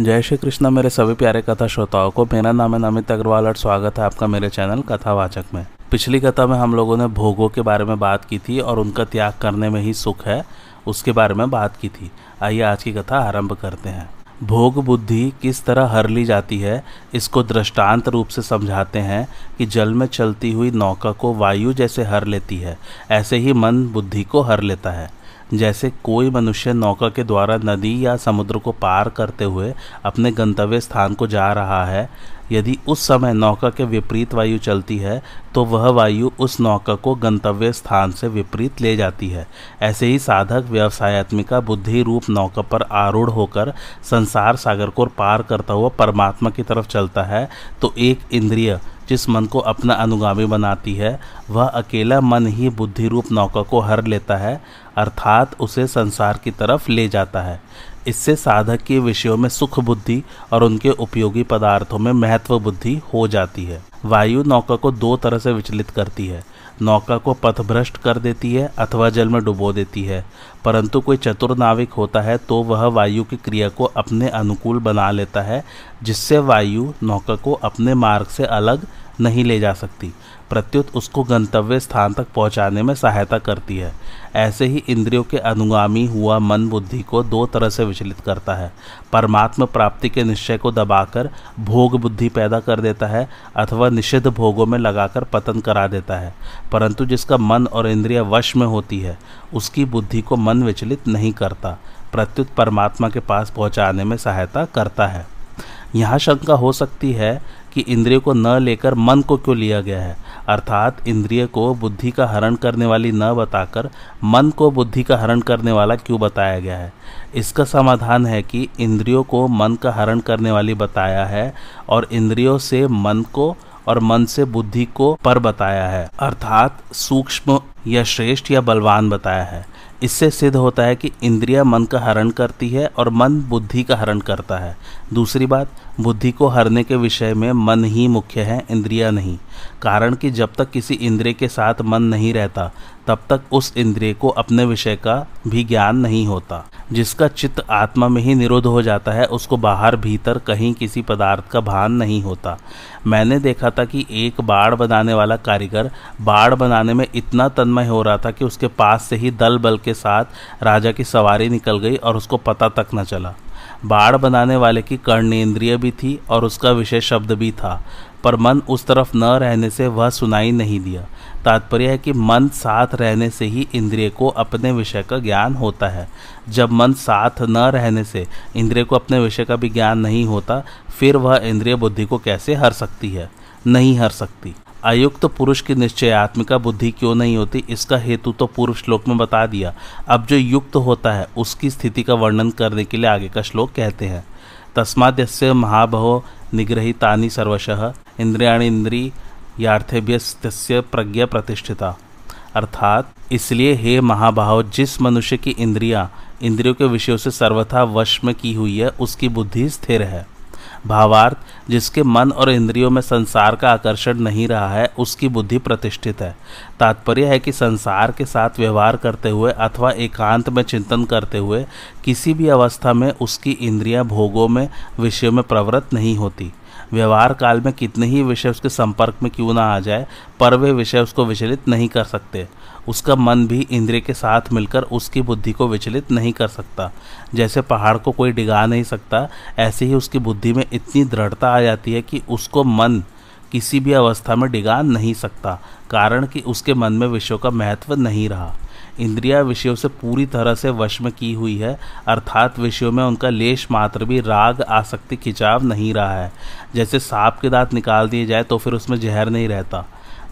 जय श्री कृष्ण, मेरे सभी प्यारे कथा श्रोताओं को मेरा नाम है नमित अग्रवाल और स्वागत है आपका मेरे चैनल कथावाचक में। पिछली कथा में हम लोगों ने भोगों के बारे में बात की थी और उनका त्याग करने में ही सुख है, उसके बारे में बात की थी। आइए आज की कथा आरंभ करते हैं। भोग बुद्धि किस तरह हर ली जाती है, इसको दृष्टांत रूप से समझाते हैं कि जल में चलती हुई नौका को वायु जैसे हर लेती है, ऐसे ही मन बुद्धि को हर लेता है। जैसे कोई मनुष्य नौका के द्वारा नदी या समुद्र को पार करते हुए अपने गंतव्य स्थान को जा रहा है, यदि उस समय नौका के विपरीत वायु चलती है तो वह वायु उस नौका को गंतव्य स्थान से विपरीत ले जाती है। ऐसे ही साधक व्यवसायत्मिका बुद्धि रूप नौका पर आरूढ़ होकर संसार सागर को पार करता हुआ परमात्मा की तरफ़ चलता है तो एक इंद्रिय जिस मन को अपना अनुगामी बनाती है, वह अकेला मन ही बुद्धि रूप नौका को हर लेता है। अर्थात उसे संसार की तरफ़ ले जाता है। इससे साधक के विषयों में सुख बुद्धि और उनके उपयोगी पदार्थों में महत्व बुद्धि हो जाती है। वायु नौका को दो तरह से विचलित करती है। नौका को पथभ्रष्ट कर देती है अथवा जल में डुबो देती है। परंतु कोई चतुर नाविक होता है तो वह वायु की क्रिया को अपने अनुकूल बना लेता है, जिससे वायु नौका को अपने मार्ग से अलग नहीं ले जा सकती। प्रत्युत उसको गंतव्य स्थान तक पहुँचाने में सहायता करती है। ऐसे ही इंद्रियों के अनुगामी हुआ मन बुद्धि को दो तरह से विचलित करता है। परमात्म प्राप्ति के निश्चय को दबाकर भोग बुद्धि पैदा कर देता है अथवा निषिद्ध भोगों में लगाकर पतन करा देता है। परंतु जिसका मन और इंद्रिय वश में होती है, उसकी बुद्धि को मन विचलित नहीं करता। प्रत्युत परमात्मा के पास पहुँचाने में सहायता करता है। यहाँ शंका हो सकती है कि इंद्रियों को न लेकर मन को क्यों लिया गया है? अर्थात इंद्रिय को बुद्धि का हरण करने वाली न बताकर मन को बुद्धि का हरण करने वाला क्यों बताया गया है? इसका समाधान है कि इंद्रियों को मन का हरण करने वाली बताया है और इंद्रियों से मन को और मन से बुद्धि को पर बताया है। अर्थात सूक्ष्म या श्रेष्ठ या बलवान बताया है। इससे सिद्ध होता है कि इंद्रिया मन का हरण करती है और मन बुद्धि का हरण करता है। दूसरी बात, बुद्धि को हरने के विषय में मन ही मुख्य है, इंद्रिया नहीं। कारण कि जब तक किसी इंद्रिय के साथ मन नहीं रहता तब तक उस इंद्रिय को अपने विषय का भी ज्ञान नहीं होता। जिसका चित्त आत्मा में ही निरोध हो जाता है, उसको बाहर भीतर कहीं किसी पदार्थ का भान नहीं होता। मैंने देखा था कि एक बाढ़ बनाने वाला कारीगर बाढ़ बनाने में इतना तन्मय हो रहा था कि उसके पास से ही दल बल के साथ राजा की सवारी निकल गई और उसको पता तक न चला। बाढ़ बनाने वाले की कर्णेंद्रिय भी थी और उसका विषय शब्द भी था, पर मन उस तरफ़ न रहने से वह सुनाई नहीं दिया। तात्पर्य है कि मन साथ रहने से ही इंद्रिय को अपने विषय का ज्ञान होता है। जब मन साथ न रहने से इंद्रिय को अपने विषय का भी ज्ञान नहीं होता, फिर वह इंद्रिय बुद्धि को कैसे हर सकती है? नहीं हर सकती। अयुक्त पुरुष की निश्चयात्मिका बुद्धि क्यों नहीं होती? इसका हेतु तो पूर्व श्लोक में बता दिया। अब जो युक्त होता है, उसकी स्थिति का वर्णन करने के लिए आगे का श्लोक कहते हैं। तस्माद्यस्य महाभव निग्रहितानि सर्वशः, इंद्रियाणी इंद्री यार्थेभ्य प्रज्ञा प्रतिष्ठिता। अर्थात, इसलिए हे महाभाव, जिस मनुष्य की इंद्रियाँ, इंद्रियों के विषयों से सर्वथा वश में की हुई है, उसकी बुद्धि स्थिर है। भावार्थ, जिसके मन और इंद्रियों में संसार का आकर्षण नहीं रहा है, उसकी बुद्धि प्रतिष्ठित है। तात्पर्य है कि संसार के साथ व्यवहार करते हुए अथवा एकांत में चिंतन करते हुए, किसी भी अवस्था में उसकी इंद्रियाँ भोगों में, विषयों में प्रवृत्त नहीं होती। व्यवहार काल में कितने ही विषय उसके संपर्क में क्यों ना आ जाए, पर वे विषय उसको विचलित नहीं कर सकते। उसका मन भी इंद्रिय के साथ मिलकर उसकी बुद्धि को विचलित नहीं कर सकता। जैसे पहाड़ को कोई डिगा नहीं सकता, ऐसे ही उसकी बुद्धि में इतनी दृढ़ता आ जाती है कि उसको मन किसी भी अवस्था में डिगा नहीं सकता, कारण कि उसके मन में विषयों का महत्व नहीं रहा। इंद्रिया विषयों से पूरी तरह से वश में की हुई है, अर्थात विषयों में उनका लेश मात्र भी राग, आसक्ति, खिंचाव नहीं रहा है। जैसे सांप के दांत निकाल दिए जाए तो फिर उसमें जहर नहीं रहता।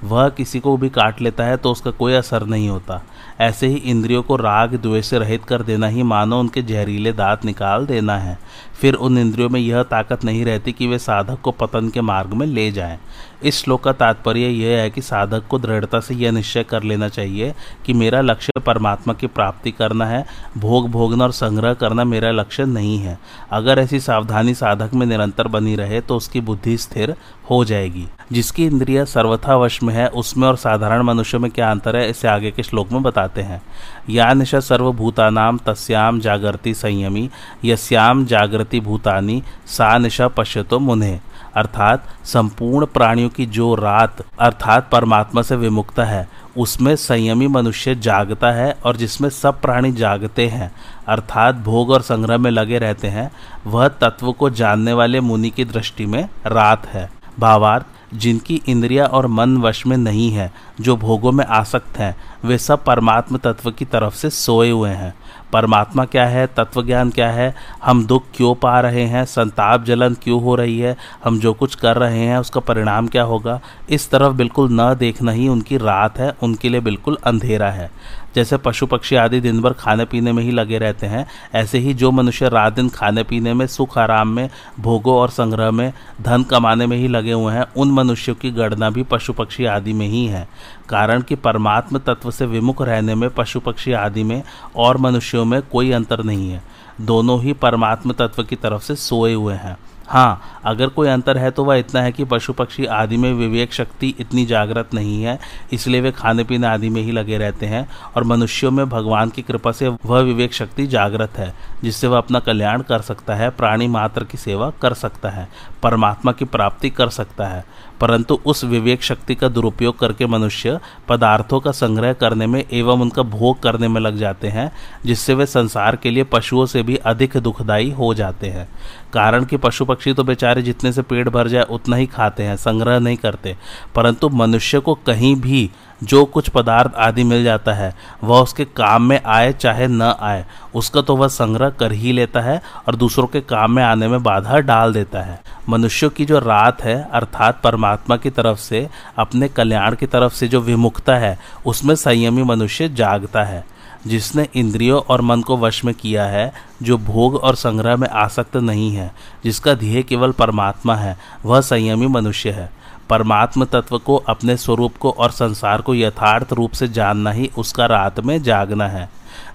वह किसी को भी काट लेता है तो उसका कोई असर नहीं होता। ऐसे ही इंद्रियों को राग, द्वेष से रहित कर देना ही मानो उनके जहरीले दांत निकाल देना है। फिर उन इंद्रियों में यह ताकत नहीं रहती कि वे साधक को पतन के मार्ग में ले जाएँ। इस श्लोक का तात्पर्य यह है कि साधक को दृढ़ता से यह निश्चय कर लेना चाहिए कि मेरा लक्ष्य परमात्मा की प्राप्ति करना है, भोग भोगना और संग्रह करना मेरा लक्ष्य नहीं है। अगर ऐसी सावधानी साधक में निरंतर बनी रहे तो उसकी बुद्धि स्थिर हो जाएगी। जिसकी इंद्रिया सर्वथा वश में है, उसमें और साधारण मनुष्य में क्या अंतर है, इसे आगे के श्लोक में बताते हैं। या निशा सर्वभूतानाम तस्याम जागृति संयमी यस्याम जागृति भूतानी सा निशा पश्यतो मुने। अर्थात संपूर्ण प्राणियों की जो रात, अर्थात परमात्मा से विमुक्ता है, उसमें संयमी मनुष्य जागता है और जिसमें सब प्राणी जागते हैं, अर्थात भोग और संग्रह में लगे रहते हैं, वह तत्व को जानने वाले मुनि की दृष्टि में रात है। भावार्थ जिनकी इंद्रिया और मन वश में नहीं है, जो भोगों में आसक्त हैं, वे सब परमात्म तत्व की तरफ़ से सोए हुए हैं। परमात्मा क्या है? तत्व ज्ञान क्या है? हम दुख क्यों पा रहे हैं? संताप जलन क्यों हो रही है? हम जो कुछ कर रहे हैं, उसका परिणाम क्या होगा? इस तरफ़ बिल्कुल न देखना ही उनकी रात है, उनके लिए बिल्कुल अंधेरा है। जैसे पशु पक्षी आदि दिन भर खाने पीने में ही लगे रहते हैं, ऐसे ही जो मनुष्य रात दिन खाने पीने में, सुख आराम में, भोगों और संग्रह में, धन कमाने में ही लगे हुए हैं, उन मनुष्यों की गणना भी पशु पक्षी आदि में ही है। कारण कि परमात्म तत्व से विमुख रहने में पशु पक्षी आदि में और मनुष्यों में कोई अंतर नहीं है। दोनों ही परमात्म तत्व की तरफ़ से सोए हुए हैं। हाँ अगर कोई अंतर है तो वह इतना है कि पशु पक्षी आदि में विवेक शक्ति इतनी जागृत नहीं है, इसलिए वे खाने पीने आदि में ही लगे रहते हैं और मनुष्यों में भगवान की कृपा से वह विवेक शक्ति जागृत है, जिससे वह अपना कल्याण कर सकता है, प्राणी मात्र की सेवा कर सकता है, परमात्मा की प्राप्ति कर सकता है। परंतु उस विवेक शक्ति का दुरुपयोग करके मनुष्य पदार्थों का संग्रह करने में एवं उनका भोग करने में लग जाते हैं, जिससे वे संसार के लिए पशुओं से भी अधिक दुखदायी हो जाते हैं। कारण कि पशु पक्षी तो बेचारे जितने से पेट भर जाए उतना ही खाते हैं, संग्रह नहीं करते। परंतु मनुष्य को कहीं भी जो कुछ पदार्थ आदि मिल जाता है, वह उसके काम में आए चाहे न आए, उसका तो वह संग्रह कर ही लेता है और दूसरों के काम में आने में बाधा डाल देता है। मनुष्यों की जो रात है, अर्थात परमात्मा की तरफ़ से, अपने कल्याण की तरफ़ से जो विमुखता है, उसमें संयमी मनुष्य जागता है। जिसने इंद्रियों और मन को वश में किया है, जो भोग और संग्रह में आसक्त नहीं है, जिसका ध्येय केवल परमात्मा है, वह संयमी मनुष्य है। परमात्म तत्व को, अपने स्वरूप को और संसार को यथार्थ रूप से जानना ही उसका रात में जागना है।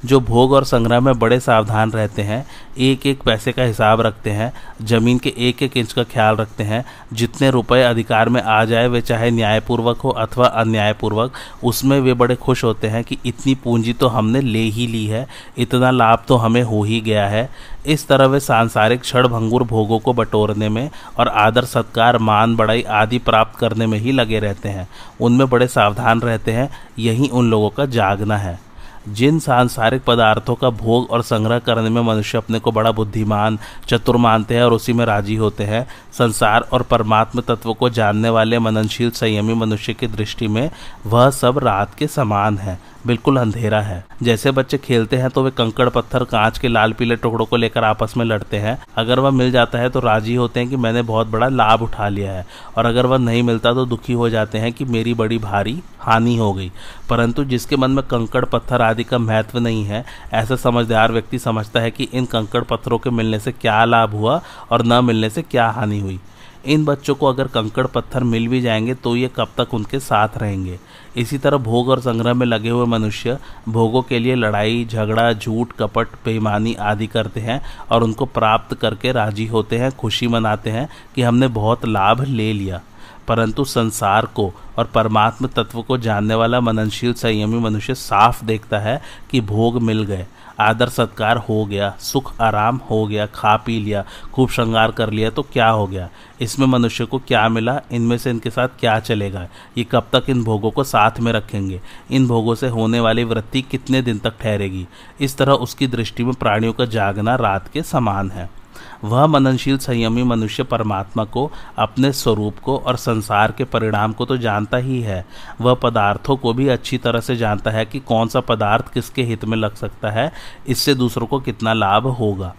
जो भोग और संग्रह में बड़े सावधान रहते हैं एक एक पैसे का हिसाब रखते हैं, ज़मीन के एक एक इंच का ख्याल रखते हैं, जितने रुपए अधिकार में आ जाए, वे चाहे न्यायपूर्वक हो अथवा अन्यायपूर्वक, उसमें वे बड़े खुश होते हैं कि इतनी पूंजी तो हमने ले ही ली है, इतना लाभ तो हमें हो ही गया है। इस तरह वे सांसारिक क्षण भंगुर भोगों को बटोरने में और आदर, सत्कार, मान, बड़ाई आदि प्राप्त करने में ही लगे रहते हैं। उनमें बड़े सावधान रहते हैं, यही उन लोगों का जागना है। जिन सांसारिक पदार्थों का भोग और संग्रह करने में मनुष्य अपने को बड़ा बुद्धिमान, चतुर मानते हैं और उसी में राज़ी होते हैं। संसार और परमात्म तत्व को जानने वाले मननशील संयमी मनुष्य की दृष्टि में वह सब रात के समान है। बिल्कुल अंधेरा है। जैसे बच्चे खेलते हैं तो वे कंकड़ पत्थर, कांच के लाल पीले टुकड़ों को लेकर आपस में लड़ते हैं। अगर वह मिल जाता है तो राज़ी होते हैं कि मैंने बहुत बड़ा लाभ उठा लिया है। और अगर वह नहीं मिलता तो दुखी हो जाते हैं कि मेरी बड़ी भारी हानि हो गई। परंतु जिसके मन में कंकड़ पत्थर आदि का महत्व नहीं है, ऐसा समझदार व्यक्ति समझता है कि इन कंकड़ पत्थरों के मिलने से क्या लाभ हुआ और न मिलने से क्या हानि हुई। इन बच्चों को अगर कंकड़ पत्थर मिल भी जाएँगे तो ये कब तक उनके साथ रहेंगे? इसी तरह भोग और संग्रह में लगे हुए मनुष्य भोगों के लिए लड़ाई, झगड़ा, झूठ, कपट, बेईमानी आदि करते हैं और उनको प्राप्त करके राज़ी होते हैं, खुशी मनाते हैं कि हमने बहुत लाभ ले लिया। परंतु संसार को और परमात्म तत्व को जानने वाला मननशील संयमी मनुष्य साफ़ देखता है कि भोग मिल गए। आदर सत्कार हो गया, सुख आराम हो गया, खा पी लिया, खूब श्रृंगार कर लिया तो क्या हो गया? इसमें मनुष्य को क्या मिला? इनमें से इनके साथ क्या चलेगा? ये कब तक इन भोगों को साथ में रखेंगे? इन भोगों से होने वाली वृत्ति कितने दिन तक ठहरेगी? इस तरह उसकी दृष्टि में प्राणियों का जागना रात के समान है। वह मननशील संयमी मनुष्य परमात्मा को, अपने स्वरूप को और संसार के परिणाम को तो जानता ही है। वह पदार्थों को भी अच्छी तरह से जानता है कि कौन सा पदार्थ किसके हित में लग सकता है, इससे दूसरों को कितना लाभ होगा।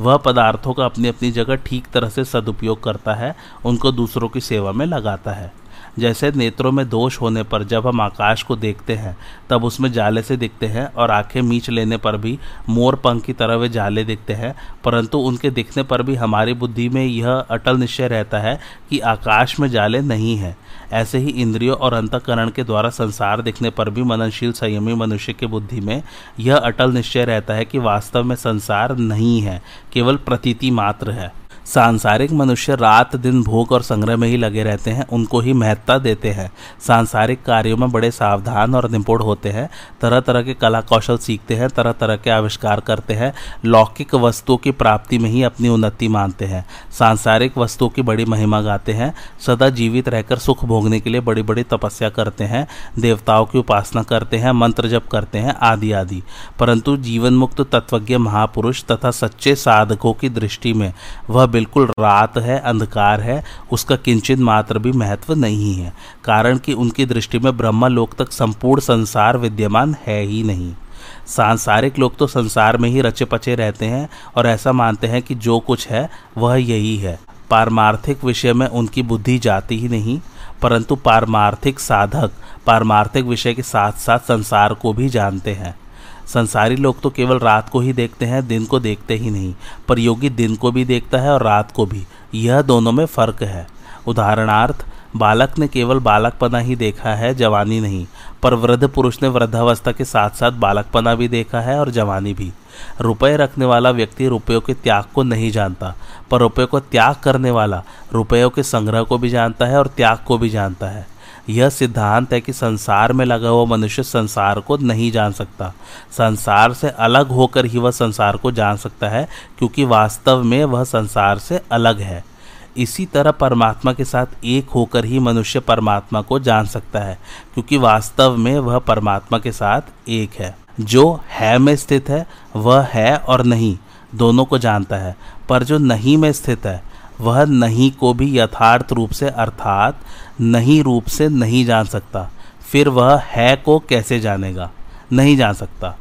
वह पदार्थों का अपनी अपनी जगह ठीक तरह से सदुपयोग करता है, उनको दूसरों की सेवा में लगाता है। जैसे नेत्रों में दोष होने पर जब हम आकाश को देखते हैं, तब उसमें जाले से दिखते हैं और आँखें मीच लेने पर भी मोर पंख की तरह वे जाले दिखते हैं। परंतु उनके दिखने पर भी हमारी बुद्धि में यह अटल निश्चय रहता है कि आकाश में जाले नहीं है। ऐसे ही इंद्रियों और अंतकरण के द्वारा संसार दिखने पर भी मननशील संयमी मनुष्य की बुद्धि में यह अटल निश्चय रहता है कि वास्तव में संसार नहीं है, केवल प्रतीति मात्र है। सांसारिक मनुष्य रात, दिन भोग और संग्रह में ही लगे रहते हैं, उनको ही महत्ता देते हैं। सांसारिक कार्यों में बड़े सावधान और निपुण होते हैं तरह तरह के कला कौशल सीखते हैं तरह तरह के आविष्कार करते हैं, लौकिक वस्तुओं की प्राप्ति में ही अपनी उन्नति मानते हैं। सांसारिक वस्तुओं की बड़ी महिमा गाते हैं, सदा जीवित रहकर सुख भोगने के लिए बड़ी बड़ी तपस्या करते हैं, देवताओं की उपासना करते हैं, मंत्र जप करते हैं आदि आदि परंतु जीवन मुक्त तत्वज्ञ महापुरुष तथा सच्चे साधकों की दृष्टि में, वह बिल्कुल रात है, अंधकार है, उसका किंचित मात्र भी महत्व नहीं है, कारण कि उनकी दृष्टि में ब्रह्मा लोक तक संपूर्ण संसार विद्यमान है ही नहीं। सांसारिक लोग तो संसार में ही रचे पचे रहते हैं और ऐसा मानते हैं कि जो कुछ है, वह यही है। पारमार्थिक विषय में उनकी बुद्धि जाती ही नहीं, परंतु पारमार्थिक साधक, पारमार्थिक विषय के साथ साथ संसार को भी जानते हैं। संसारी लोग तो केवल रात को ही देखते हैं, दिन को देखते ही नहीं, पर योगी दिन को भी देखता है और रात को भी। यह दोनों में फ़र्क है। उदाहरणार्थ, बालक ने केवल बालकपना ही देखा है, जवानी नहीं, पर वृद्ध पुरुष ने वृद्धावस्था के साथ साथ बालकपना भी देखा है और जवानी भी। रुपए रखने वाला व्यक्ति रुपयों के त्याग को नहीं जानता, पर रुपये को त्याग करने वाला रुपयों के संग्रह को भी जानता है और त्याग को भी जानता है। यह सिद्धांत है कि संसार में लगा हुआ मनुष्य संसार को नहीं जान सकता। संसार से अलग होकर ही वह संसार को जान सकता है, क्योंकि वास्तव में वह संसार से अलग है। इसी तरह परमात्मा के साथ एक होकर ही मनुष्य परमात्मा को जान सकता है, क्योंकि वास्तव में वह परमात्मा के साथ एक है। जो है में स्थित है, वह है और नहीं, दोनों को जानता है, पर जो नहीं में स्थित है वह नहीं को भी यथार्थ रूप से, अर्थात नहीं रूप से नहीं जान सकता। फिर वह है को कैसे जानेगा? नहीं जान सकता।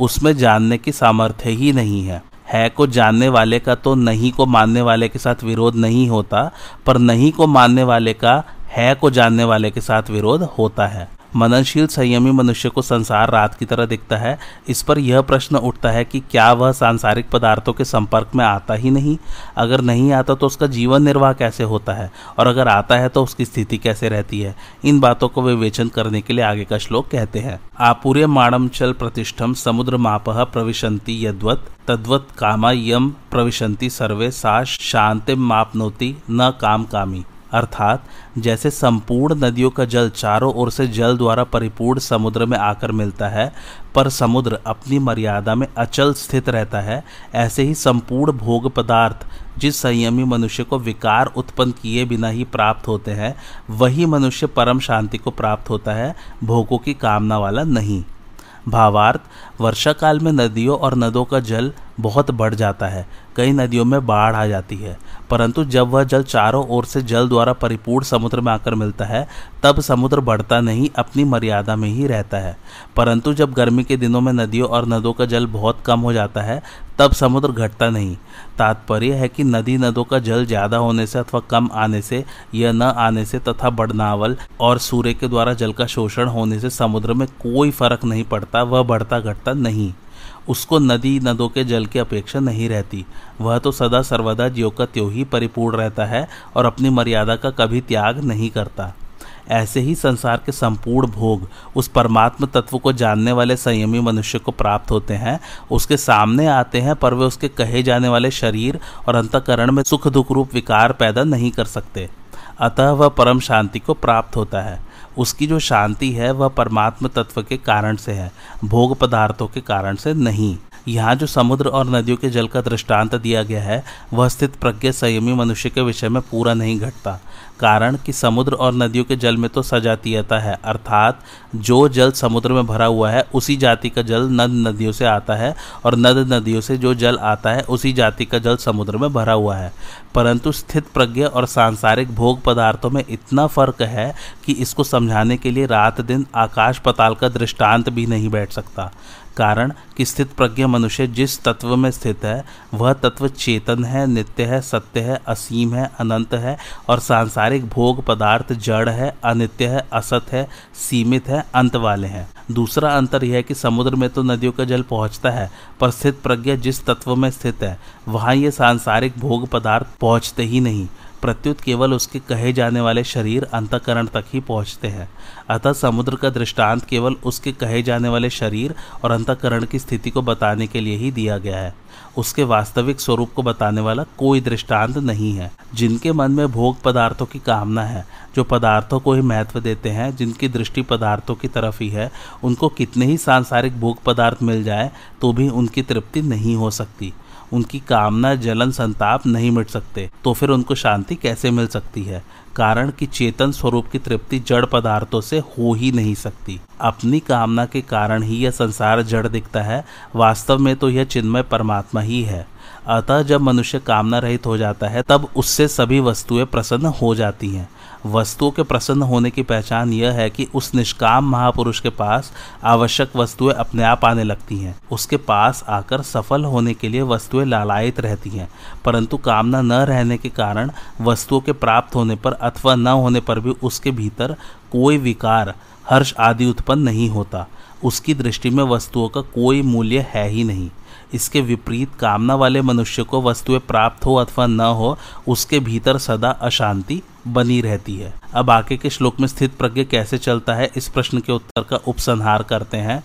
उसमें जानने की सामर्थ्य ही नहीं है। है को जानने वाले का तो नहीं को मानने वाले के साथ विरोध नहीं होता, पर नहीं को मानने वाले का, है को जानने वाले के साथ विरोध होता है। मननशील संयमी मनुष्य को संसार रात की तरह दिखता है। इस पर यह प्रश्न उठता है कि क्या वह सांसारिक पदार्थों के संपर्क में आता ही नहीं? अगर नहीं आता तो उसका जीवन निर्वाह कैसे होता है? और अगर आता है तो उसकी स्थिति कैसे रहती है? इन बातों को विवेचन करने के लिए आगे का श्लोक कहते हैं। आपूर्य माणम चल प्रतिष्ठम समुद्र माप प्रविशंति यद्वत, तद्वत कामा यम प्रविशंति सर्वे सा शांति मापनोति न काम कामी। अर्थात जैसे संपूर्ण नदियों का जल चारों ओर से जल द्वारा परिपूर्ण समुद्र में आकर मिलता है, पर समुद्र अपनी मर्यादा में अचल स्थित रहता है, ऐसे ही संपूर्ण भोग पदार्थ जिस संयमी मनुष्य को विकार उत्पन्न किए बिना ही प्राप्त होते हैं, वही मनुष्य परम शांति को प्राप्त होता है, भोगों की कामना वाला नहीं। भावार्थ वर्षा काल में नदियों और नदों का जल बहुत बढ़ जाता है कई नदियों में बाढ़ आ जाती है। परंतु जब वह जल चारों ओर से जल द्वारा परिपूर्ण समुद्र में आकर मिलता है, तब समुद्र बढ़ता नहीं, अपनी मर्यादा में ही रहता है। परंतु जब गर्मी के दिनों में नदियों और नदों का जल बहुत कम हो जाता है, तब समुद्र घटता नहीं। तात्पर्य है कि नदी नदों का जल ज़्यादा होने से अथवा कम आने से या न आने से तथा बढ़नावल और सूर्य के द्वारा जल का शोषण होने से समुद्र में कोई फ़र्क नहीं पड़ता, वह बढ़ता घटता नहीं। उसको नदी नदों के जल की अपेक्षा नहीं रहती। वह तो सदा सर्वदा जीव का त्यों ही परिपूर्ण रहता है और अपनी मर्यादा का कभी त्याग नहीं करता। ऐसे ही संसार के संपूर्ण भोग उस परमात्म तत्व को जानने वाले संयमी मनुष्य को प्राप्त होते हैं, उसके सामने आते हैं, पर वे उसके कहे जाने वाले शरीर और अंतकरण में सुख दुख रूप विकार पैदा नहीं कर सकते। अतः वह परम शांति को प्राप्त होता है। उसकी जो शांति है, वह परमात्म तत्व के कारण से है, भोग पदार्थों के कारण से नहीं। यहाँ जो समुद्र और नदियों के जल का दृष्टांत दिया गया है, वह स्थित प्रज्ञ संयमी मनुष्य के विषय में पूरा नहीं घटता। कारण कि समुद्र और नदियों के जल में तो सजातीयता है, अर्थात जो जल समुद्र में भरा हुआ है, उसी जाति का जल नद नदियों से आता है और नद नदियों से जो जल आता है, उसी जाति का जल समुद्र में भरा हुआ है। परंतु स्थित प्रज्ञा और सांसारिक भोग पदार्थों में इतना फ़र्क है कि इसको समझाने के लिए रात दिन आकाश पताल का दृष्टांत भी नहीं बैठ सकता। कारण कि स्थित प्रज्ञ मनुष्य जिस तत्व में स्थित है, वह तत्व चेतन है, नित्य है, सत्य है, असीम है, अनंत है और सांसारिक भोग पदार्थ जड़ है, अनित्य है, असत है, सीमित है, अंत वाले हैं। दूसरा अंतर यह है कि समुद्र में तो नदियों का जल पहुँचता है, पर स्थित प्रज्ञा जिस तत्व में स्थित है, वहाँ ये सांसारिक भोग पदार्थ पहुँचते ही नहीं। प्रत्युत केवल उसके कहे जाने वाले शरीर अंतकरण तक ही पहुँचते हैं। अतः समुद्र का दृष्टांत केवल उसके कहे जाने वाले शरीर और अंतकरण की स्थिति को बताने के लिए ही दिया गया है। उसके वास्तविक स्वरूप को बताने वाला कोई दृष्टांत नहीं है, जिनके मन में भोग पदार्थों की कामना है, जो पदार्थों को ही महत्व देते हैं, जिनकी दृष्टि पदार्थों की तरफ़ ही है, उनको कितने ही सांसारिक भोग पदार्थ मिल जाए तो भी उनकी तृप्ति नहीं हो सकती। उनकी कामना, जलन, संताप नहीं मिट सकते तो फिर उनको शांति कैसे मिल सकती है? कारण कि चेतन स्वरूप की तृप्ति जड़ पदार्थों से हो ही नहीं सकती। अपनी कामना के कारण ही यह संसार जड़ दिखता है, वास्तव में तो यह चिन्मय परमात्मा ही है। अतः जब मनुष्य कामना रहित हो जाता है, तब उससे सभी वस्तुएँ प्रसन्न हो जाती हैं। वस्तुओं के प्रसन्न होने की पहचान यह है कि उस निष्काम महापुरुष के पास आवश्यक वस्तुएँ अपने आप आने लगती हैं। उसके पास आकर सफल होने के लिए वस्तुएँ लालायित रहती हैं, परंतु कामना न रहने के कारण वस्तुओं के प्राप्त होने पर अथवा न होने पर भी उसके भीतर कोई विकार, हर्ष आदि उत्पन्न नहीं होता। उसकी दृष्टि में वस्तुओं का कोई मूल्य है ही नहीं। इसके विपरीत कामना वाले मनुष्य को वस्तुएँ प्राप्त हो अथवा न हो, उसके भीतर सदा अशांति बनी रहती है। अब आगे के श्लोक में स्थित प्रज्ञ कैसे चलता है, इस प्रश्न के उत्तर का उपसंहार करते हैं।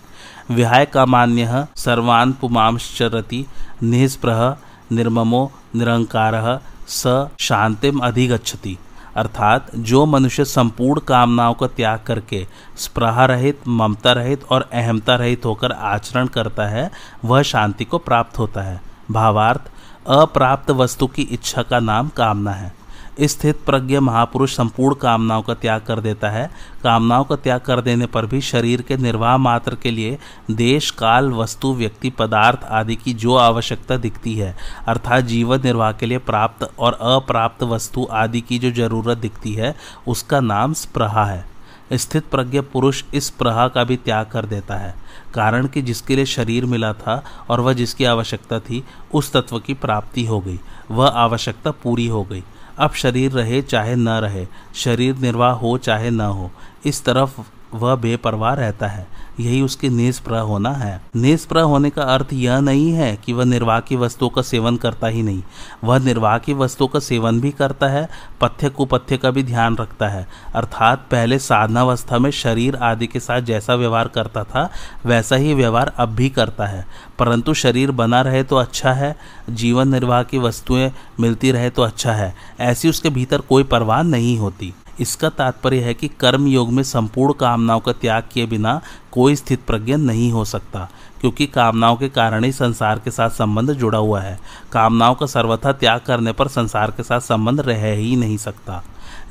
विहाय कामान्य सर्वान पुमांश्चरति निस्प्रह निर्ममो, निरंकार, स शांतिम अधिगछति अर्थात जो मनुष्य संपूर्ण कामनाओं का त्याग करके स्प्रहा रहित, ममता रहित और अहमता रहित होकर आचरण करता है, वह शांति को प्राप्त होता है। भावार्थ, अप्राप्त वस्तु की इच्छा का नाम कामना है। स्थित प्रज्ञ महापुरुष संपूर्ण कामनाओं का त्याग कर देता है। कामनाओं का त्याग कर देने पर भी शरीर के निर्वाह मात्र के लिए देश, काल, वस्तु, व्यक्ति, पदार्थ आदि की जो आवश्यकता दिखती है, अर्थात जीवन निर्वाह के लिए प्राप्त और अप्राप्त वस्तु आदि की जो ज़रूरत दिखती है, उसका नाम स्प्रहा है। स्थित प्रज्ञ पुरुष इस प्रहा का भी त्याग कर देता है। कारण कि जिसके लिए शरीर मिला था और वह जिसकी आवश्यकता थी, उस तत्व की प्राप्ति हो गई। वह आवश्यकता पूरी हो गई। अब शरीर रहे चाहे न रहे शरीर निर्वाह हो चाहे न हो इस तरफ़ वह बेपरवाह रहता है। यही उसकी निष्प्रह होना है। निष्प्रह होने का अर्थ यह नहीं है कि वह निर्वाह की वस्तुओं का सेवन करता ही नहीं। वह निर्वाह की वस्तुओं का सेवन भी करता है, पथ्य कुपथ्य का भी ध्यान रखता है। अर्थात पहले साधनावस्था में शरीर आदि के साथ जैसा व्यवहार करता था, वैसा ही व्यवहार अब भी करता है। परंतु शरीर बना रहे तो अच्छा है, जीवन निर्वाह की वस्तुएँ मिलती रहे तो अच्छा है। ऐसी उसके भीतर कोई परवाह नहीं होती। इसका तात्पर्य है कि कर्म योग में संपूर्ण कामनाओं का त्याग किए बिना कोई स्थित प्रज्ञ नहीं हो सकता, क्योंकि कामनाओं के कारण ही संसार के साथ संबंध जुड़ा हुआ है। कामनाओं का सर्वथा त्याग करने पर संसार के साथ संबंध रह ही नहीं सकता।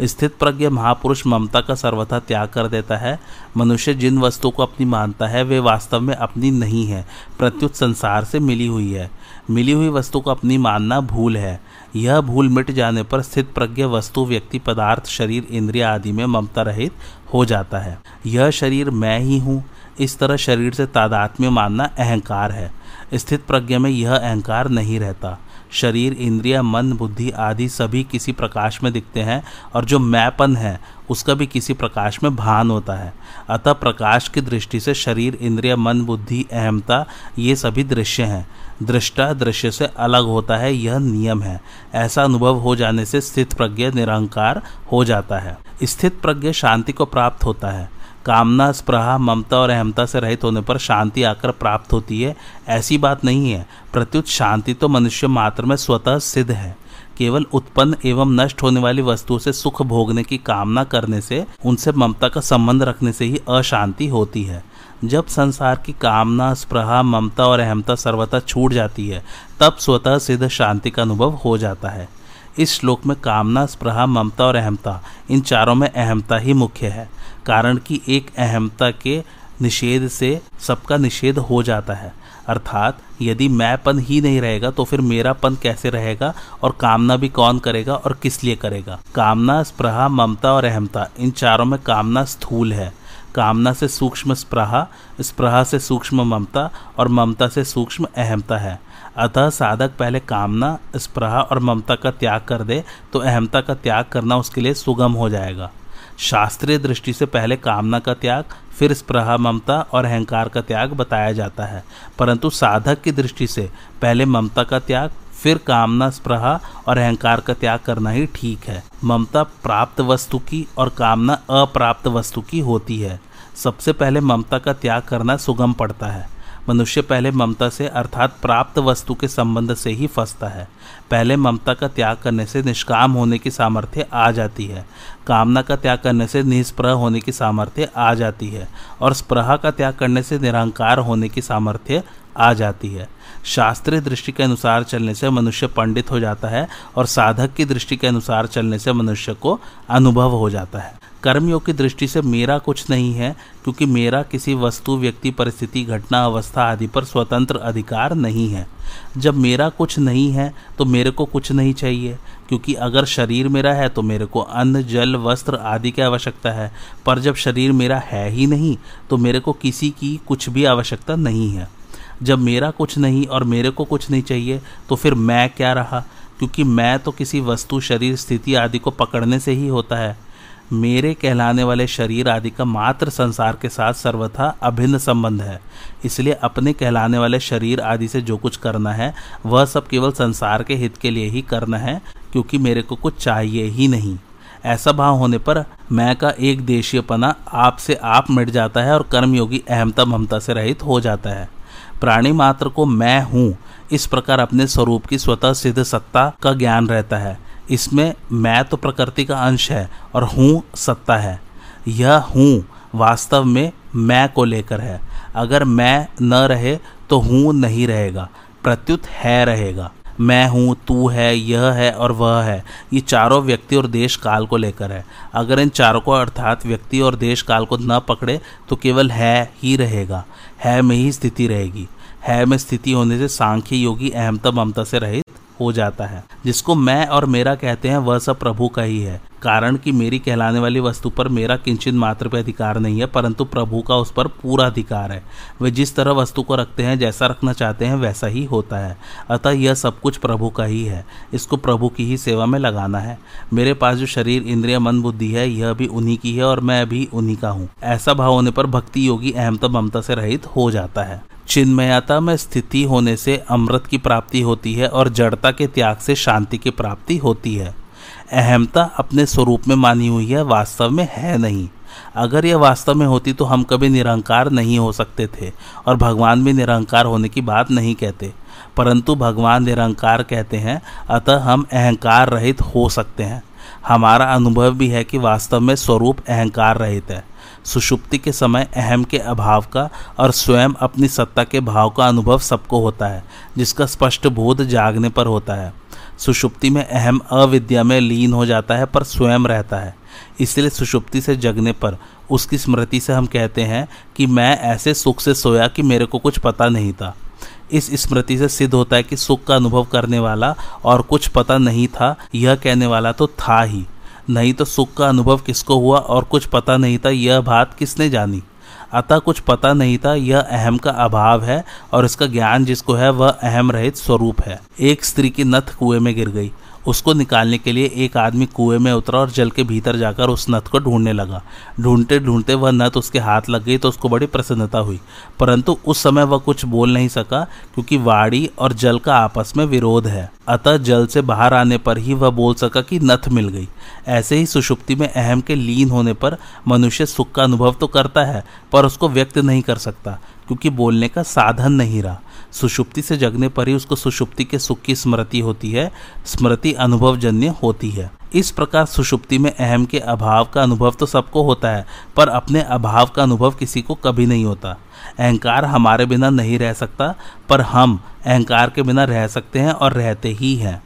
स्थित प्रज्ञ महापुरुष ममता का सर्वथा त्याग कर देता है। मनुष्य जिन वस्तुओं को अपनी मानता है, वे वास्तव में अपनी नहीं है, प्रत्युत संसार से मिली हुई है। मिली हुई वस्तु को अपनी मानना भूल है। यह भूल मिट जाने पर स्थित प्रज्ञ वस्तु, व्यक्ति, पदार्थ, शरीर, इंद्रिया आदि में ममता रहित हो जाता है। यह शरीर मैं ही हूँ। इस तरह शरीर से तादात्म्य मानना अहंकार है। स्थित प्रज्ञ में यह अहंकार नहीं रहता। शरीर, इंद्रिया, मन, बुद्धि आदि सभी किसी प्रकाश में दिखते हैं और जो मैपन है, उसका भी किसी प्रकाश में भान होता है। अतः प्रकाश की दृष्टि से शरीर, इंद्रिया, मन, बुद्धि अहमता ये सभी दृश्य हैं। दृष्टा दृश्य से अलग होता है, यह नियम है। ऐसा अनुभव हो जाने से स्थित प्रज्ञ निरंकार हो जाता है। स्थित प्रज्ञ शांति को प्राप्त होता है। कामना स्प्रहा ममता और अहमता से रहित होने पर शांति आकर प्राप्त होती है। ऐसी बात नहीं है। प्रत्युत शांति तो मनुष्य मात्र में स्वतः सिद्ध है। केवल उत्पन्न एवं नष्ट होने वाली वस्तुओं से सुख भोगने की कामना करने से, उनसे ममता का संबंध रखने से ही अशांति होती है। जब संसार की कामना स्प्रहा ममता और अहमता सर्वथा छूट जाती है, तब स्वतः सिद्ध शांति का अनुभव हो जाता है। इस श्लोक में कामना स्प्रहा ममता और अहमता, इन चारों में अहमता ही मुख्य है, कारण कि एक अहमता के निषेध से सबका निषेध हो जाता है। अर्थात, यदि मैंपन ही नहीं रहेगा तो फिर मेरापन कैसे रहेगा और कामना भी कौन करेगा और किस लिए करेगा? कामना स्प्रहा ममता और अहमता, इन चारों में कामना स्थूल है। कामना से सूक्ष्म स्प्रहा स्प्रहा से सूक्ष्म ममता और ममता से सूक्ष्म अहमता है। अतः साधक पहले कामना, स्प्रहा और ममता का त्याग कर दे तो अहमता का त्याग करना उसके लिए सुगम हो जाएगा। शास्त्रीय दृष्टि से पहले कामना का त्याग, फिर स्प्रहा, ममता और अहंकार का त्याग बताया जाता है। परंतु साधक की दृष्टि से पहले ममता का त्याग, फिर कामना, स्प्रहा और अहंकार का त्याग करना ही ठीक है। ममता प्राप्त वस्तु की और कामना अप्राप्त वस्तु की होती है। सबसे पहले ममता का त्याग करना सुगम पड़ता है। मनुष्य पहले ममता से, अर्थात प्राप्त वस्तु के संबंध से ही फंसता है। पहले ममता का त्याग करने से निष्काम होने की सामर्थ्य आ जाती है। कामना का त्याग करने से निष्प्रह होने की सामर्थ्य आ जाती है और स्प्रहा का त्याग करने से निरंकार होने की सामर्थ्य आ जाती है। शास्त्रीय दृष्टि के अनुसार चलने से मनुष्य पंडित हो जाता है और साधक की दृष्टि के अनुसार चलने से मनुष्य को अनुभव हो जाता है। कर्मयोग की दृष्टि से मेरा कुछ नहीं है, क्योंकि मेरा किसी वस्तु, व्यक्ति, परिस्थिति, घटना, अवस्था आदि पर स्वतंत्र अधिकार नहीं है। जब मेरा कुछ नहीं है तो मेरे को कुछ नहीं चाहिए, क्योंकि अगर शरीर मेरा है तो मेरे को अन्न, जल, वस्त्र आदि की आवश्यकता है। पर जब शरीर मेरा है ही नहीं तो मेरे को किसी की कुछ भी आवश्यकता नहीं है। जब मेरा कुछ नहीं और मेरे को कुछ नहीं चाहिए तो फिर मैं क्या रहा? क्योंकि मैं तो किसी वस्तु, शरीर, स्थिति आदि को पकड़ने से ही होता है। मेरे कहलाने वाले शरीर आदि का मात्र संसार के साथ सर्वथा अभिन्न संबंध है। इसलिए अपने कहलाने वाले शरीर आदि से जो कुछ करना है, वह सब केवल संसार के हित के लिए ही करना है, क्योंकि मेरे को कुछ चाहिए ही नहीं। ऐसा भाव होने पर मैं का एक देशीयपना आप से आप मिट जाता है और कर्मयोगी अहमता ममता से रहित हो जाता है। प्राणी मात्र को मैं हूँ, इस प्रकार अपने स्वरूप की स्वतः सिद्ध सत्ता का ज्ञान रहता है। इसमें मैं तो प्रकृति का अंश है और हूँ सत्ता है। यह हूँ वास्तव में मैं को लेकर है। अगर मैं न रहे तो हूँ नहीं रहेगा। प्रत्युत है रहेगा। मैं हूँ, तू है, यह है और वह है। ये चारों व्यक्ति और देश काल को लेकर है। अगर इन चारों को अर्थात व्यक्ति और देश काल को न पकड़े तो केवल है ही रहेगा। है में ही स्थिति रहेगी। है में स्थिति होने से सांख्य योगी अहमता ममता से रहित हो जाता है। जिसको मैं और मेरा कहते हैं, वह सब प्रभु का ही है। कारण कि मेरी कहलाने वाली वस्तु पर मेरा किंचित मात्र पे अधिकार नहीं है, परंतु प्रभु का उस पर पूरा अधिकार है। वे जिस तरह वस्तु को रखते हैं, जैसा रखना चाहते हैं, वैसा ही होता है। अतः यह सब कुछ प्रभु का ही है। इसको प्रभु की ही सेवा में लगाना है। मेरे पास जो शरीर, इंद्रिय, मन, बुद्धि है, यह भी उन्हीं की है और मैं भी उन्हीं का हूँ। ऐसा भाव होने पर भक्ति योगी अहमता ममता से रहित हो जाता है। चिन्मयता में स्थिति होने से अमृत की प्राप्ति होती है और जड़ता के त्याग से शांति की प्राप्ति होती है। अहमता अपने स्वरूप में मानी हुई है, वास्तव में है नहीं। अगर यह वास्तव में होती तो हम कभी निरंकार नहीं हो सकते थे और भगवान भी निरंकार होने की बात नहीं कहते। परंतु भगवान निरंकार कहते हैं, अतः हम अहंकार रहित हो सकते हैं। हमारा अनुभव भी है कि वास्तव में स्वरूप अहंकार रहित है। सुषुप्ति के समय अहम के अभाव का और स्वयं अपनी सत्ता के भाव का अनुभव सबको होता है, जिसका स्पष्ट बोध जागने पर होता है। सुषुप्ति में अहम अविद्या में लीन हो जाता है पर स्वयं रहता है। इसलिए सुषुप्ति से जगने पर उसकी स्मृति से हम कहते हैं कि मैं ऐसे सुख से सोया कि मेरे को कुछ पता नहीं था। इस स्मृति से सिद्ध होता है कि सुख का अनुभव करने वाला और कुछ पता नहीं था, यह कहने वाला तो था ही। नहीं तो सुख का अनुभव किसको हुआ और कुछ पता नहीं था यह बात किसने जानी। अतः कुछ पता नहीं था, यह अहम का अभाव है और इसका ज्ञान जिसको है, वह अहम रहित स्वरूप है। एक स्त्री की नथ कुएँ में गिर गई। उसको निकालने के लिए एक आदमी कुएँ में उतरा और जल के भीतर जाकर उस नथ को ढूँढने लगा। ढूंढते ढूंढते वह नथ उसके हाथ लग गई तो उसको बड़ी प्रसन्नता हुई। परंतु उस समय वह कुछ बोल नहीं सका, क्योंकि वाड़ी और जल का आपस में विरोध है। अतः जल से बाहर आने पर ही वह बोल सका कि नथ मिल गई। ऐसे ही सुषुप्ति में अहम के लीन होने पर मनुष्य सुख का अनुभव तो करता है, पर उसको व्यक्त नहीं कर सकता, क्योंकि बोलने का साधन नहीं रहा। सुषुप्ति से जगने पर ही उसको सुषुप्ति के सुख की स्मृति होती है, स्मृति अनुभवजन्य होती है। इस प्रकार सुषुप्ति में अहम के अभाव का अनुभव तो सबको होता है, पर अपने अभाव का अनुभव किसी को कभी नहीं होता। अहंकार हमारे बिना नहीं रह सकता, पर हम अहंकार के बिना रह सकते हैं और रहते ही हैं।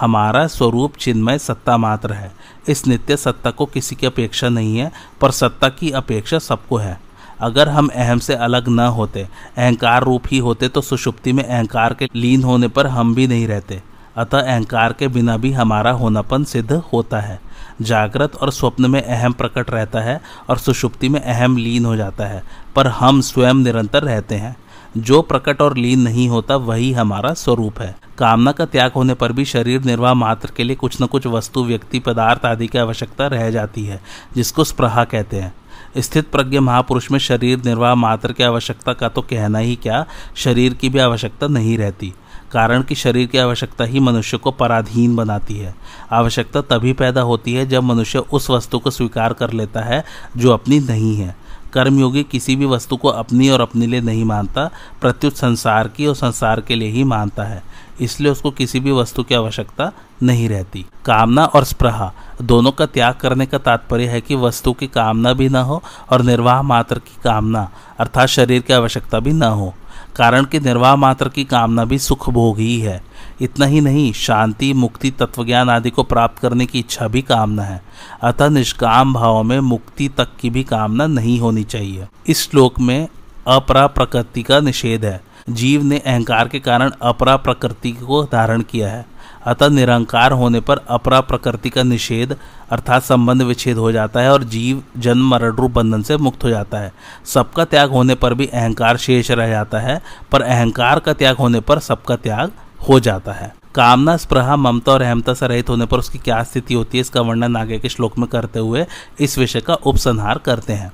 हमारा स्वरूप चिन्मय सत्ता मात्र है। इस नित्य सत्ता को किसी की अपेक्षा नहीं है, पर सत्ता की अपेक्षा सबको है। अगर हम अहम से अलग न होते, अहंकार रूप ही होते तो सुषुप्ति में अहंकार के लीन होने पर हम भी नहीं रहते। अतः अहंकार के बिना भी हमारा होनापन सिद्ध होता है। जागृत और स्वप्न में अहम प्रकट रहता है और सुषुप्ति में अहम लीन हो जाता है, पर हम स्वयं निरंतर रहते हैं। जो प्रकट और लीन नहीं होता, वही हमारा स्वरूप है। कामना का त्याग होने पर भी शरीर निर्वाह मात्र के लिए कुछ न कुछ वस्तु, व्यक्ति, पदार्थ आदि की आवश्यकता रह जाती है, जिसको स्प्रहा कहते हैं। स्थित प्रज्ञ महापुरुष में शरीर निर्वाह मात्र की आवश्यकता का तो कहना ही क्या? शरीर की भी आवश्यकता नहीं रहती। कारण कि शरीर की आवश्यकता ही मनुष्य को पराधीन बनाती है। आवश्यकता तभी पैदा होती है जब मनुष्य उस वस्तु को स्वीकार कर लेता है जो अपनी नहीं है। कर्मयोगी किसी भी वस्तु को अपनी और अपने लिए नहीं मानता, प्रत्युत संसार की और संसार के लिए ही मानता है। इसलिए उसको किसी भी वस्तु की आवश्यकता नहीं रहती। कामना और स्प्रहा, दोनों का त्याग करने का तात्पर्य है कि वस्तु की कामना भी न हो और निर्वाह मात्र की कामना, अर्थात शरीर की आवश्यकता भी न हो। कारण कि निर्वाह मात्र की कामना भी सुख भोग ही है। इतना ही नहीं, शांति, मुक्ति, तत्वज्ञान आदि को प्राप्त करने की इच्छा भी कामना है। अतः निष्काम भाव में मुक्ति तक की भी कामना नहीं होनी चाहिए। इस श्लोक में अपरा प्रकृति का निषेध है। जीव ने अहंकार के कारण अपरा प्रकृति को धारण किया है। अतः निरंकार होने पर अपरा प्रकृति का निषेध अर्थात संबंध विच्छेद हो जाता है और जीव, जन्म, मरण, रूप, बंधन से मुक्त हो जाता है। सबका त्याग होने पर भी अहंकार शेष रह जाता है, पर अहंकार का त्याग होने पर सबका त्याग हो जाता है। कामना, स्प्रहा, ममता और अहमता से रहित होने पर उसकी क्या स्थिति होती है, इसका वर्णन आगे के श्लोक में करते हुए इस विषय का उपसंहार करते हैं।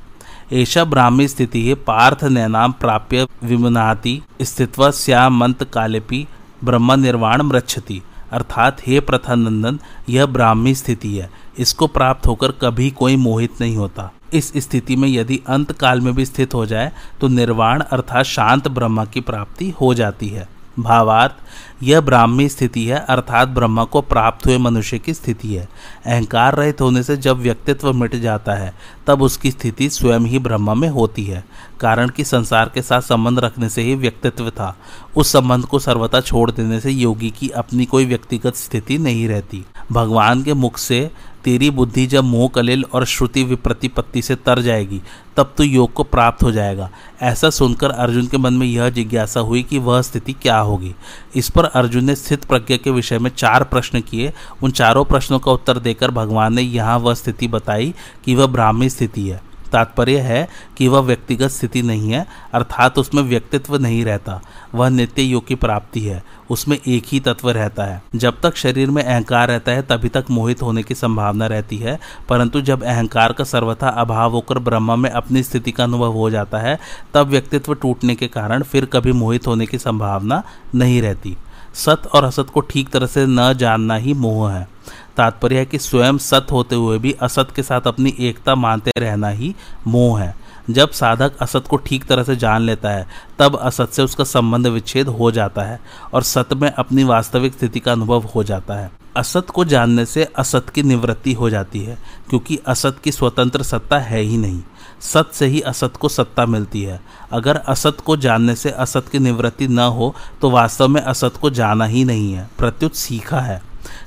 ऐसा ब्राह्मी स्थिति है, पार्थ नैनाम प्राप्य विमुनाति, स्थित्व श्यामंत कालेपी, ब्रह्म निर्वाण मृक्षति अर्थात, हे प्रथानंदन, यह ब्राह्मी स्थिति है। इसको प्राप्त होकर कभी कोई मोहित नहीं होता। इस स्थिति में यदि अंत काल में भी स्थित हो जाए तो निर्वाण अर्थात शांत ब्रह्मा की प्राप्ति हो जाती है। भावार्थ यह ब्राह्मी स्थिति है, अर्थात ब्रह्मा को प्राप्त हुए मनुष्य की स्थिति है। अहंकार रहित होने से जब व्यक्तित्व मिट जाता है, तब उसकी स्थिति स्वयं ही ब्रह्म में होती है। कारण कि संसार के साथ संबंध रखने से ही व्यक्तित्व था। उस संबंध को सर्वथा छोड़ देने से योगी की अपनी कोई व्यक्तिगत स्थिति नहीं रहती। भगवान के मुख से तेरी बुद्धि जब मोह कलिल और श्रुति विप्रतिपत्ति से तर जाएगी, तब तो योग को प्राप्त हो जाएगा। ऐसा सुनकर अर्जुन के मन में यह जिज्ञासा हुई कि वह स्थिति क्या होगी। इस पर अर्जुन ने स्थित प्रज्ञा के विषय में चार प्रश्न किए। उन चारों प्रश्नों का उत्तर देकर भगवान ने यहाँ वह स्थिति बताई कि वह ब्राह्मी स्थिति है। तात्पर्य है कि वह व्यक्तिगत स्थिति नहीं है, अर्थात उसमें व्यक्तित्व नहीं रहता। वह नित्य योग की प्राप्ति है। उसमें एक ही तत्व रहता है। जब तक शरीर में अहंकार रहता है, तभी तक मोहित होने की संभावना रहती है। परंतु जब अहंकार का सर्वथा अभाव होकर ब्रह्म में अपनी स्थिति का अनुभव हो जाता है, तब व्यक्तित्व टूटने के कारण फिर कभी मोहित होने की संभावना नहीं रहती। सत और असत को ठीक तरह से न जानना ही मोह है। तात्पर्य है कि स्वयं सत होते हुए भी असत के साथ अपनी एकता मानते रहना ही मोह है। जब साधक असत को ठीक तरह से जान लेता है, तब असत से उसका संबंध विच्छेद हो जाता है और सत में अपनी वास्तविक स्थिति का अनुभव हो जाता है। असत को जानने से असत की निवृत्ति हो जाती है, क्योंकि असत की स्वतंत्र सत्ता है ही नहीं। सत से ही असत को सत्ता मिलती है। अगर असत को जानने से असत की निवृत्ति न हो तो वास्तव में असत को जाना ही नहीं है। प्रत्युत सीखा है।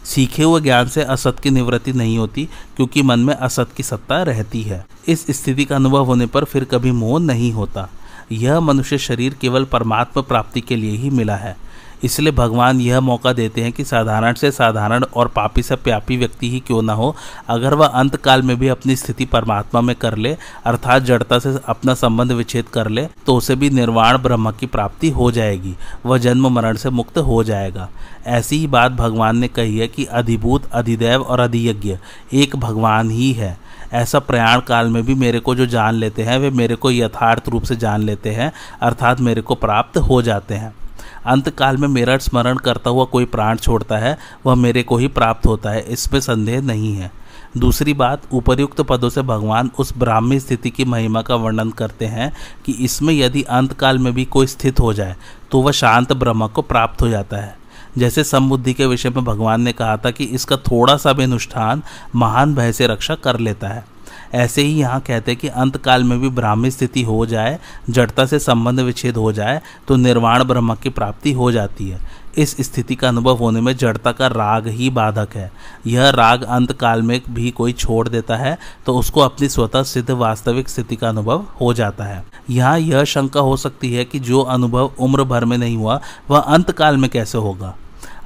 सीखे हुए ज्ञान से असत की निवृत्ति नहीं होती, क्योंकि मन में असत की सत्ता रहती है। इस स्थिति का अनुभव होने पर फिर कभी मोह नहीं होता। यह मनुष्य शरीर केवल परमात्मा प्राप्ति के लिए ही मिला है। इसलिए भगवान यह मौका देते हैं कि साधारण से साधारण और पापी से प्यापी व्यक्ति ही क्यों ना हो, अगर वह अंत काल में भी अपनी स्थिति परमात्मा में कर ले, अर्थात जड़ता से अपना संबंध विच्छेद कर ले तो उसे भी निर्वाण ब्रह्म की प्राप्ति हो जाएगी, वह जन्म मरण से मुक्त हो जाएगा। ऐसी ही बात भगवान ने कही है कि अधिभूत, अधिदेव और अधियज्ञ एक भगवान ही है। ऐसा प्रयाण काल में भी मेरे को जो जान लेते हैं, वे मेरे को यथार्थ रूप से जान लेते हैं, अर्थात मेरे को प्राप्त हो जाते हैं। अंत काल में मेरा स्मरण करता हुआ कोई प्राण छोड़ता है, वह मेरे को ही प्राप्त होता है इसमें संदेह नहीं है। दूसरी बात उपर्युक्त पदों से भगवान उस ब्राह्मी स्थिति की महिमा का वर्णन करते हैं कि इसमें यदि अंतकाल में भी कोई स्थित हो जाए तो वह शांत ब्रह्म को प्राप्त हो जाता है। जैसे समबुद्धि के विषय में भगवान ने कहा था कि इसका थोड़ा सा भी अनुष्ठान महान भय से रक्षा कर लेता है। ऐसे ही यहाँ कहते हैं कि अंत काल में भी ब्राह्मी स्थिति हो जाए, जड़ता से संबंध विच्छेद हो जाए तो निर्वाण ब्रह्म की प्राप्ति हो जाती है। इस स्थिति का अनुभव होने में जड़ता का राग ही बाधक है। यह राग अंत काल में भी कोई छोड़ देता है तो उसको अपनी स्वतः सिद्ध वास्तविक स्थिति का अनुभव हो जाता है। यहाँ यह शंका हो सकती है कि जो अनुभव उम्र भर में नहीं हुआ, वह अंत काल में कैसे होगा?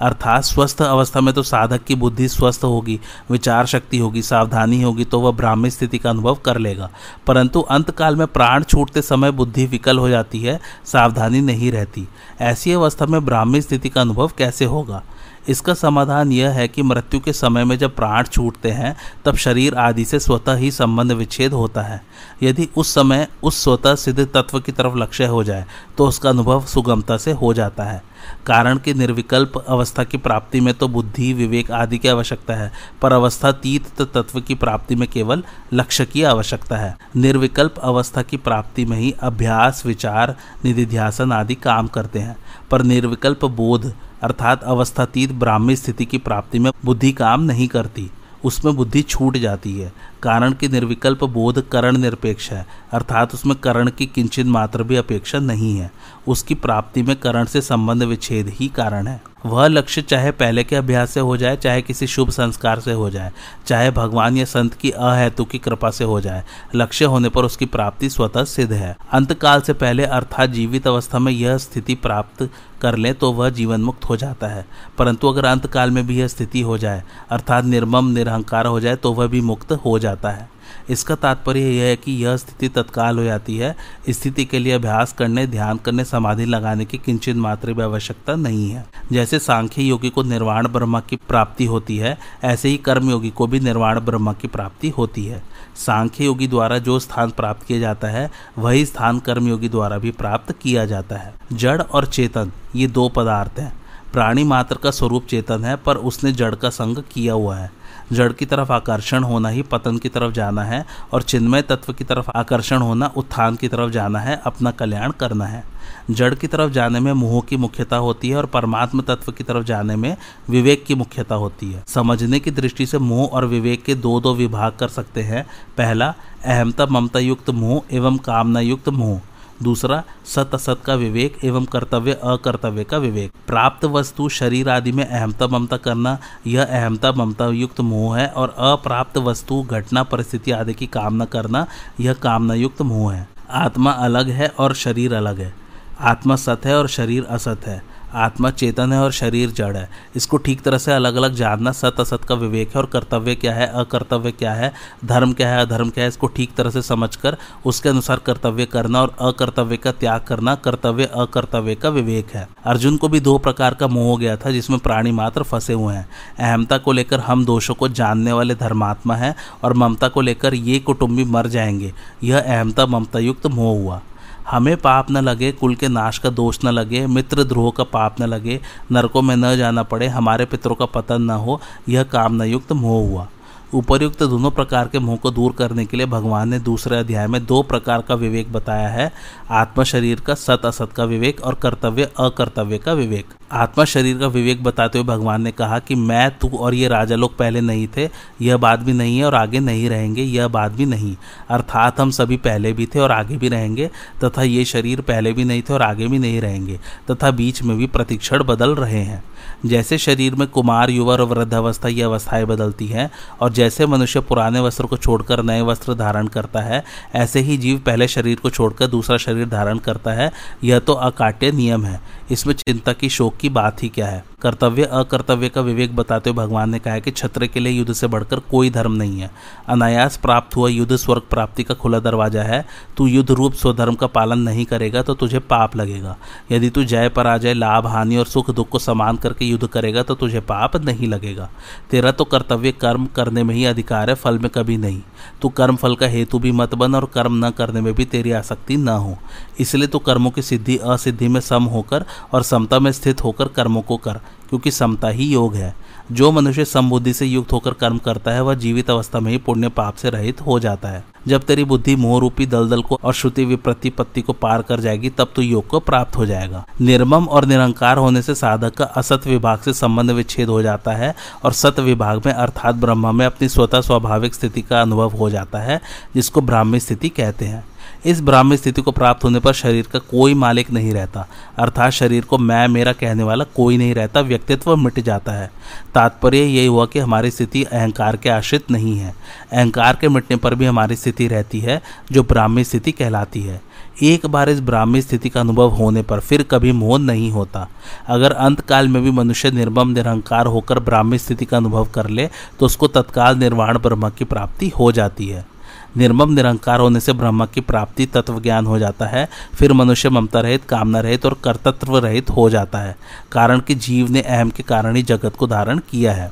अर्थात स्वस्थ अवस्था में तो साधक की बुद्धि स्वस्थ होगी, विचार शक्ति होगी, सावधानी होगी तो वह ब्राह्मी स्थिति का अनुभव कर लेगा। परंतु अंतकाल में प्राण छूटते समय बुद्धि विकल हो जाती है, सावधानी नहीं रहती। ऐसी अवस्था में ब्राह्मी स्थिति का अनुभव कैसे होगा? इसका समाधान यह है कि मृत्यु के समय में जब प्राण छूटते हैं, तब शरीर आदि से स्वतः ही संबंध विच्छेद होता है। यदि उस समय उस स्वतः सिद्ध तत्व की तरफ़ लक्ष्य हो जाए तो उसका अनुभव सुगमता से हो जाता है। कारण कि निर्विकल्प अवस्था की प्राप्ति में तो बुद्धि, विवेक आदि की आवश्यकता है, पर अवस्था तीत तत्व की प्राप्ति में केवल लक्ष्य की आवश्यकता है। निर्विकल्प अवस्था की प्राप्ति में ही अभ्यास, विचार, निधिध्यासन आदि काम करते हैं, पर निर्विकल्प बोध अर्थात अवस्थातीत ब्राह्मी स्थिति की प्राप्ति में बुद्धि काम नहीं करती, उसमें बुद्धि छूट जाती है। कारण की निर्विकल्प बोध करण निरपेक्ष है, अर्थात उसमें करण की किंचित मात्र भी अपेक्षा नहीं है। उसकी प्राप्ति में करण से संबंध विच्छेद ही कारण है। वह लक्ष्य चाहे पहले के अभ्यास से हो जाए, चाहे किसी शुभ संस्कार से हो जाए, चाहे भगवान या संत की अहेतु की कृपा से हो जाए, लक्ष्य होने पर उसकी प्राप्ति स्वतः सिद्ध है। अंतकाल से पहले अर्थात जीवित अवस्था में यह स्थिति प्राप्त कर ले तो वह जीवन मुक्त हो जाता है। परंतु अगर अंतकाल में भी यह स्थिति हो जाए, अर्थात निर्मम, निरहंकार हो जाए तो वह भी मुक्त हो जाता है। इसका तात्पर्य यह है कि यह स्थिति तत्काल हो जाती है। स्थिति के लिए अभ्यास करने, ध्यान करने, समाधि लगाने की किंचित मात्र भी आवश्यकता नहीं है। जैसे सांख्य योगी को निर्वाण ब्रह्मा की प्राप्ति होती है, ऐसे ही कर्म योगी को भी निर्वाण ब्रह्म की प्राप्ति होती है। सांख्य योगी द्वारा जो स्थान प्राप्त किया जाता है, वही स्थान कर्मयोगी द्वारा भी प्राप्त किया जाता है। जड़ और चेतन, ये दो पदार्थ हैं। प्राणी मात्र का स्वरूप चेतन है, पर उसने जड़ का संग किया हुआ है। जड़ की तरफ़ आकर्षण होना ही, पतन की तरफ़ जाना है और चिन्मय तत्व की तरफ़ आकर्षण होना, उत्थान की तरफ़ जाना है, अपना कल्याण करना है। जड़ की तरफ़ जाने में मोह की मुख्यता होती है और परमात्म तत्व की तरफ़ जाने में विवेक की मुख्यता होती है। समझने की दृष्टि से मोह और विवेक के दो दो विभाग कर सकते हैं। पहला, अहमता ममता युक्त मोह एवं कामना युक्त मोह। दूसरा, सत, असत का विवेक एवं कर्तव्य, अकर्तव्य का विवेक। प्राप्त वस्तु, शरीर आदि में अहमता ममता करना, यह अहमता ममता युक्त मोह है और अप्राप्त वस्तु, घटना, परिस्थिति आदि की कामना करना, यह कामना युक्त मोह है। आत्मा अलग है और शरीर अलग है। आत्मा सत है और शरीर असत है। आत्मा चेतन है और शरीर जड़ है। इसको ठीक तरह से अलग अलग जानना सत असत का विवेक है और कर्तव्य क्या है, अकर्तव्य क्या है, धर्म क्या है, अधर्म क्या है, इसको ठीक तरह से समझकर उसके अनुसार कर्तव्य करना और अकर्तव्य का त्याग करना कर्तव्य, अकर्तव्य का विवेक है। अर्जुन को भी दो प्रकार का मोह हो गया था जिसमें प्राणी मात्र फंसे हुए हैं। अहमता को लेकर हम दोषों को जानने वाले धर्मात्मा हैं और ममता को लेकर ये कुटुंबी मर जाएँगे। यह अहमता ममता युक्त मोह हुआ। हमें पाप न लगे, कुल के नाश का दोष न लगे, मित्र द्रोह का पाप न लगे, नरकों में न जाना पड़े, हमारे पितरों का पतन न हो, यह कामना युक्त मोह हुआ। उपरयुक्त दोनों प्रकार के मोह को दूर करने के लिए भगवान ने दूसरे अध्याय में दो प्रकार का विवेक बताया है आत्मा शरीर का सत असत का विवेक और कर्तव्य अकर्तव्य का विवेक। आत्मा शरीर का विवेक बताते हुए भगवान ने कहा कि मैं, तू और ये राजा लोग पहले नहीं थे, यह बात भी नहीं है और आगे नहीं रहेंगे, यह बात भी नहीं। अर्थात हम सभी पहले भी थे और आगे भी रहेंगे, तथा ये शरीर पहले भी नहीं थे और आगे भी नहीं रहेंगे, तथा बीच में भी प्रतिक्षण बदल रहे हैं। जैसे शरीर में कुमार युवा और वृद्धावस्था ये अवस्थाएँ बदलती हैं, और जैसे मनुष्य पुराने वस्त्र को छोड़कर नए वस्त्र धारण करता है, ऐसे ही जीव पहले शरीर को छोड़कर दूसरा शरीर धारण करता है, यह तो अकाट्य नियम है। इसमें चिंता की शोक की बात ही क्या है? कर्तव्य, अकर्तव्य का विवेक बताते हुए भगवान ने कहा है कि छत्र के लिए युद्ध से बढ़कर कोई धर्म नहीं है। अनायास प्राप्त हुआ युद्ध, स्वर्ग प्राप्ति का खुला दरवाज़ा है। तू युद्ध रूप स्वधर्म का पालन नहीं करेगा तो तुझे पाप लगेगा। यदि तू जय पराजय, लाभ, हानि और सुख दुख को समान करके युद्ध करेगा तो तुझे पाप नहीं लगेगा। तेरा तो कर्तव्य कर्म करने में ही अधिकार है, फल में कभी नहीं। तू कर्म फल का हेतु भी मत बन और कर्म न करने में भी तेरी आसक्ति न हो। इसलिए तो कर्मों की सिद्धि, असिद्धि में सम होकर और समता में स्थित होकर कर्मों को कर। क्योंकि समता ही योग है। जो मनुष्य समबुद्धि से युक्त होकर कर्म करता है, वह जीवित अवस्था में ही पुण्य पाप से रहित हो जाता है। जब तेरी बुद्धि मोह रूपी दलदल को और श्रुति विप्रतिपत्ति को पार कर जाएगी, तब तो योग को प्राप्त हो जाएगा। निर्मम और निरंकार होने से साधक का असत विभाग से संबंध विच्छेद हो जाता है और सत विभाग में, अर्थात ब्रह्म में अपनी स्वतः स्वाभाविक स्थिति का अनुभव हो जाता है, जिसको ब्राह्मी स्थिति कहते हैं। इस ब्राह्मी स्थिति को प्राप्त होने पर शरीर का कोई मालिक नहीं रहता। अर्थात शरीर को मैं, मेरा कहने वाला कोई नहीं रहता, व्यक्तित्व मिट जाता है। तात्पर्य यही हुआ कि हमारी स्थिति अहंकार के आश्रित नहीं है। अहंकार के मिटने पर भी हमारी स्थिति रहती है, जो ब्राह्मी स्थिति कहलाती है। एक बार इस ब्राह्मी स्थिति का अनुभव होने पर फिर कभी मोह नहीं होता। अगर अंत काल में भी मनुष्य निर्मम, निरहंकार होकर ब्राह्मी स्थिति का अनुभव कर ले तो उसको तत्काल निर्वाण ब्रह्म की प्राप्ति हो जाती है। निर्मम निरंकार होने से ब्रह्म की प्राप्ति तत्व ज्ञान हो जाता है, फिर मनुष्य ममता रहित, कामना रहित और कर्तत्व रहित हो जाता है, कारण कि जीव ने अहम के कारण ही जगत को धारण किया है।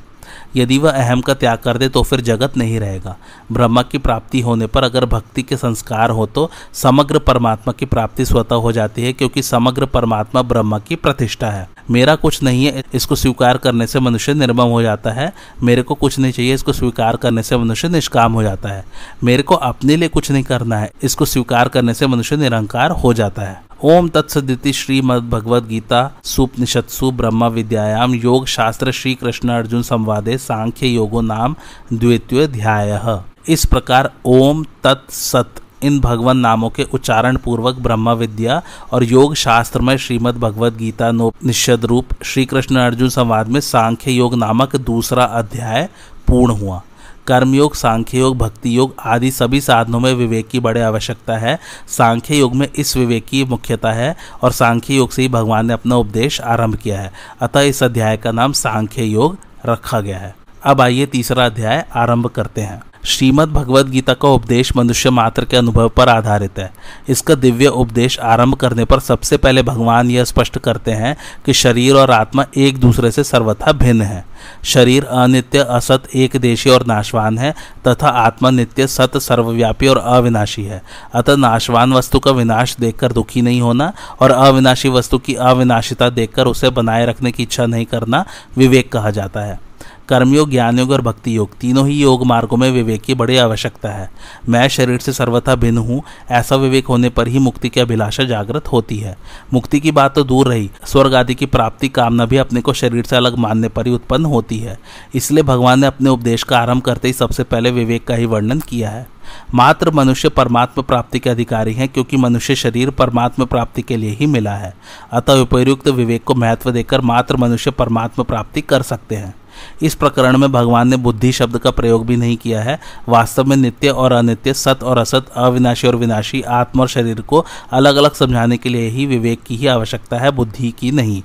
यदि वह अहम का त्याग कर दे तो फिर जगत नहीं रहेगा। ब्रह्म की प्राप्ति होने पर अगर भक्ति के संस्कार हो तो समग्र परमात्मा की प्राप्ति स्वतः हो जाती है, क्योंकि समग्र परमात्मा ब्रह्म की प्रतिष्ठा है। मेरा कुछ नहीं है, इसको स्वीकार करने से मनुष्य निर्मम हो जाता है। मेरे को कुछ नहीं चाहिए, इसको स्वीकार करने से मनुष्य निष्काम हो जाता है। मेरे को अपने लिए कुछ नहीं करना है, इसको स्वीकार करने से मनुष्य निरंकार हो जाता है। ओम तत्सदिति श्रीमद भगवद गीता, सुपनिषत्सु ब्रह्म विद्यायाम, योग शास्त्र श्री कृष्ण अर्जुन संवादे, सांख्य योगो नाम, द्वितीय ध्याय इस प्रकार ओम तत्सत इन भगवान नामों के उच्चारण पूर्वक ब्रह्म विद्या और योग शास्त्र में श्रीमद भगवद गीता निषद रूप श्री कृष्ण अर्जुन संवाद में सांख्य योग नामक दूसरा अध्याय पूर्ण हुआ। कर्मयोग सांख्य योग, भक्ति योग आदि सभी साधनों में विवेक की बड़े आवश्यकता है। सांख्य योग में इस विवेक की मुख्यता है और सांख्य योग से ही भगवान ने अपना उपदेश आरंभ किया है। अतः इस अध्याय का नाम सांख्य योग रखा गया है। अब आइए तीसरा अध्याय आरंभ करते हैं। श्रीमद् भगवद गीता का उपदेश मनुष्य मात्र के अनुभव पर आधारित है। इसका दिव्य उपदेश आरंभ करने पर सबसे पहले भगवान यह स्पष्ट करते हैं कि शरीर और आत्मा एक दूसरे से सर्वथा भिन्न है। शरीर अनित्य, असत एक देशी और नाशवान है, तथा आत्मा नित्य, सत, सर्वव्यापी और अविनाशी है। अतः नाशवान वस्तु का विनाश देखकर दुखी नहीं होना और अविनाशी वस्तु की अविनाशिता देखकर उसे बनाए रखने की इच्छा नहीं करना विवेक कहा जाता है। कर्मयोग ज्ञान योग और भक्ति योग तीनों ही योग मार्गों में विवेक की बड़ी आवश्यकता है। मैं शरीर से सर्वथा भिन्न हूँ, ऐसा विवेक होने पर ही मुक्ति की अभिलाषा जागृत होती है। मुक्ति की बात तो दूर रही, स्वर्ग आदि की प्राप्ति कामना भी अपने को शरीर से अलग मानने पर ही उत्पन्न होती है। इसलिए भगवान ने अपने उपदेश का आरंभ करते ही सबसे पहले विवेक का ही वर्णन किया है। मात्र मनुष्य परमात्मा प्राप्ति के अधिकारी हैं, क्योंकि मनुष्य शरीर परमात्मा प्राप्ति के लिए ही मिला है। अतः उपयुक्त विवेक को महत्व देकर मात्र मनुष्य परमात्मा प्राप्ति कर सकते हैं। इस प्रकरण में भगवान ने बुद्धि शब्द का प्रयोग भी नहीं किया है। वास्तव में नित्य और अनित्य, सत और असत, अविनाशी और विनाशी, आत्मा और शरीर को अलग अलग समझाने के लिए ही विवेक की ही आवश्यकता है, बुद्धि की नहीं।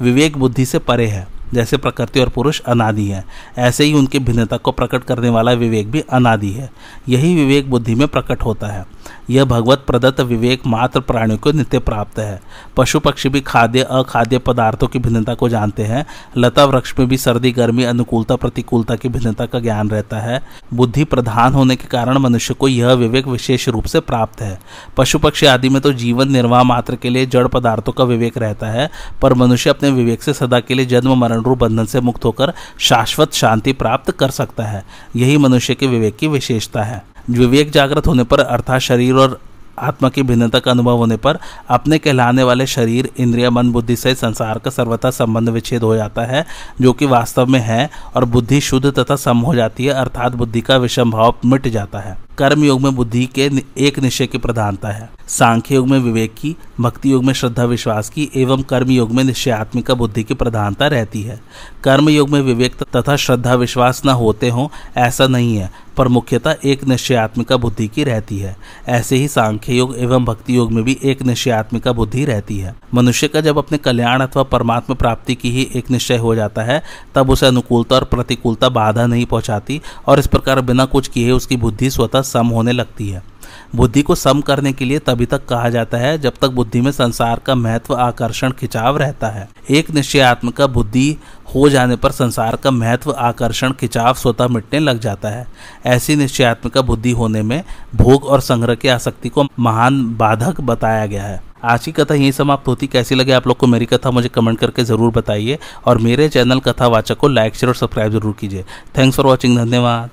विवेक बुद्धि से परे है। जैसे प्रकृति और पुरुष अनादि है। ऐसे ही उनकी भिन्नता को प्रकट करने वाला विवेक भी अनादि है। यही विवेक बुद्धि में प्रकट होता है। यह भगवत प्रदत्त विवेक मात्र प्राणियों को नित्य प्राप्त है। पशु पक्षी भी खाद्य, अखाद्य पदार्थों की भिन्नता को जानते हैं। लता वृक्ष में भी सर्दी, गर्मी, अनुकूलता, प्रतिकूलता की भिन्नता का ज्ञान रहता है। बुद्धि प्रधान होने के कारण मनुष्य को यह विवेक विशेष रूप से प्राप्त है। पशु पक्षी आदि में तो जीवन निर्वाह मात्र के लिए जड़ पदार्थों का विवेक रहता है, पर मनुष्य अपने विवेक से सदा के लिए जन्म, मरण रूप बंधन से मुक्त होकर शाश्वत शांति प्राप्त कर सकता है। यही मनुष्य के विवेक की विशेषता है। विवेक जागृत होने पर अर्थात शरीर और आत्मा की भिन्नता का अनुभव होने पर अपने कहलाने वाले शरीर, इंद्रिय, मन, बुद्धि से संसार का सर्वथा संबंध विच्छेद हो जाता है, जो कि वास्तव में है और बुद्धि शुद्ध तथा सम हो जाती है, अर्थात बुद्धि का विषम भाव मिट जाता है। कर्म योग में बुद्धि के एक निश्चय की प्रधानता है। सांख्य योग में विवेक की भक्ति योग में श्रद्धा विश्वास की एवं कर्म योग में निश्चयात्मिका बुद्धि की प्रधानता रहती है। कर्म योग में विवेक तथा श्रद्धा विश्वास न होते हों, ऐसा नहीं है, पर मुख्यतः एक निश्चयात्मिका बुद्धि की रहती है। ऐसे ही सांख्य योग एवं भक्ति योग में भी एक निश्चयात्मिका बुद्धि रहती है। मनुष्य का जब अपने कल्याण अथवा परमात्मा प्राप्ति की ही एक निश्चय हो जाता है, तब उसे अनुकूलता और प्रतिकूलता बाधा नहीं पहुंचाती, और इस प्रकार बिना कुछ किए उसकी बुद्धि स्वतः सम होने लगती है। बुद्धि को सम करने के लिए तभी तक कहा जाता है, जब तक बुद्धि में संसार का महत्व, आकर्षण, खिंचाव रहता है। एक निश्चयात्म का बुद्धि हो जाने पर संसार का महत्व, आकर्षण, खिंचाव स्वतः मिटने लग जाता है। ऐसी निश्चयात्म का बुद्धि होने में भोग और संग्रह की आसक्ति को महान बाधक बताया गया है। आज की कथा यही समाप्त होती। कैसी लगे आप लोग को मेरी कथा, मुझे कमेंट करके ज़रूर बताइए। और मेरे चैनल कथावाचक को लाइक, शेयर और सब्सक्राइब ज़रूर कीजिए। थैंक्स फॉर वॉचिंग, धन्यवाद।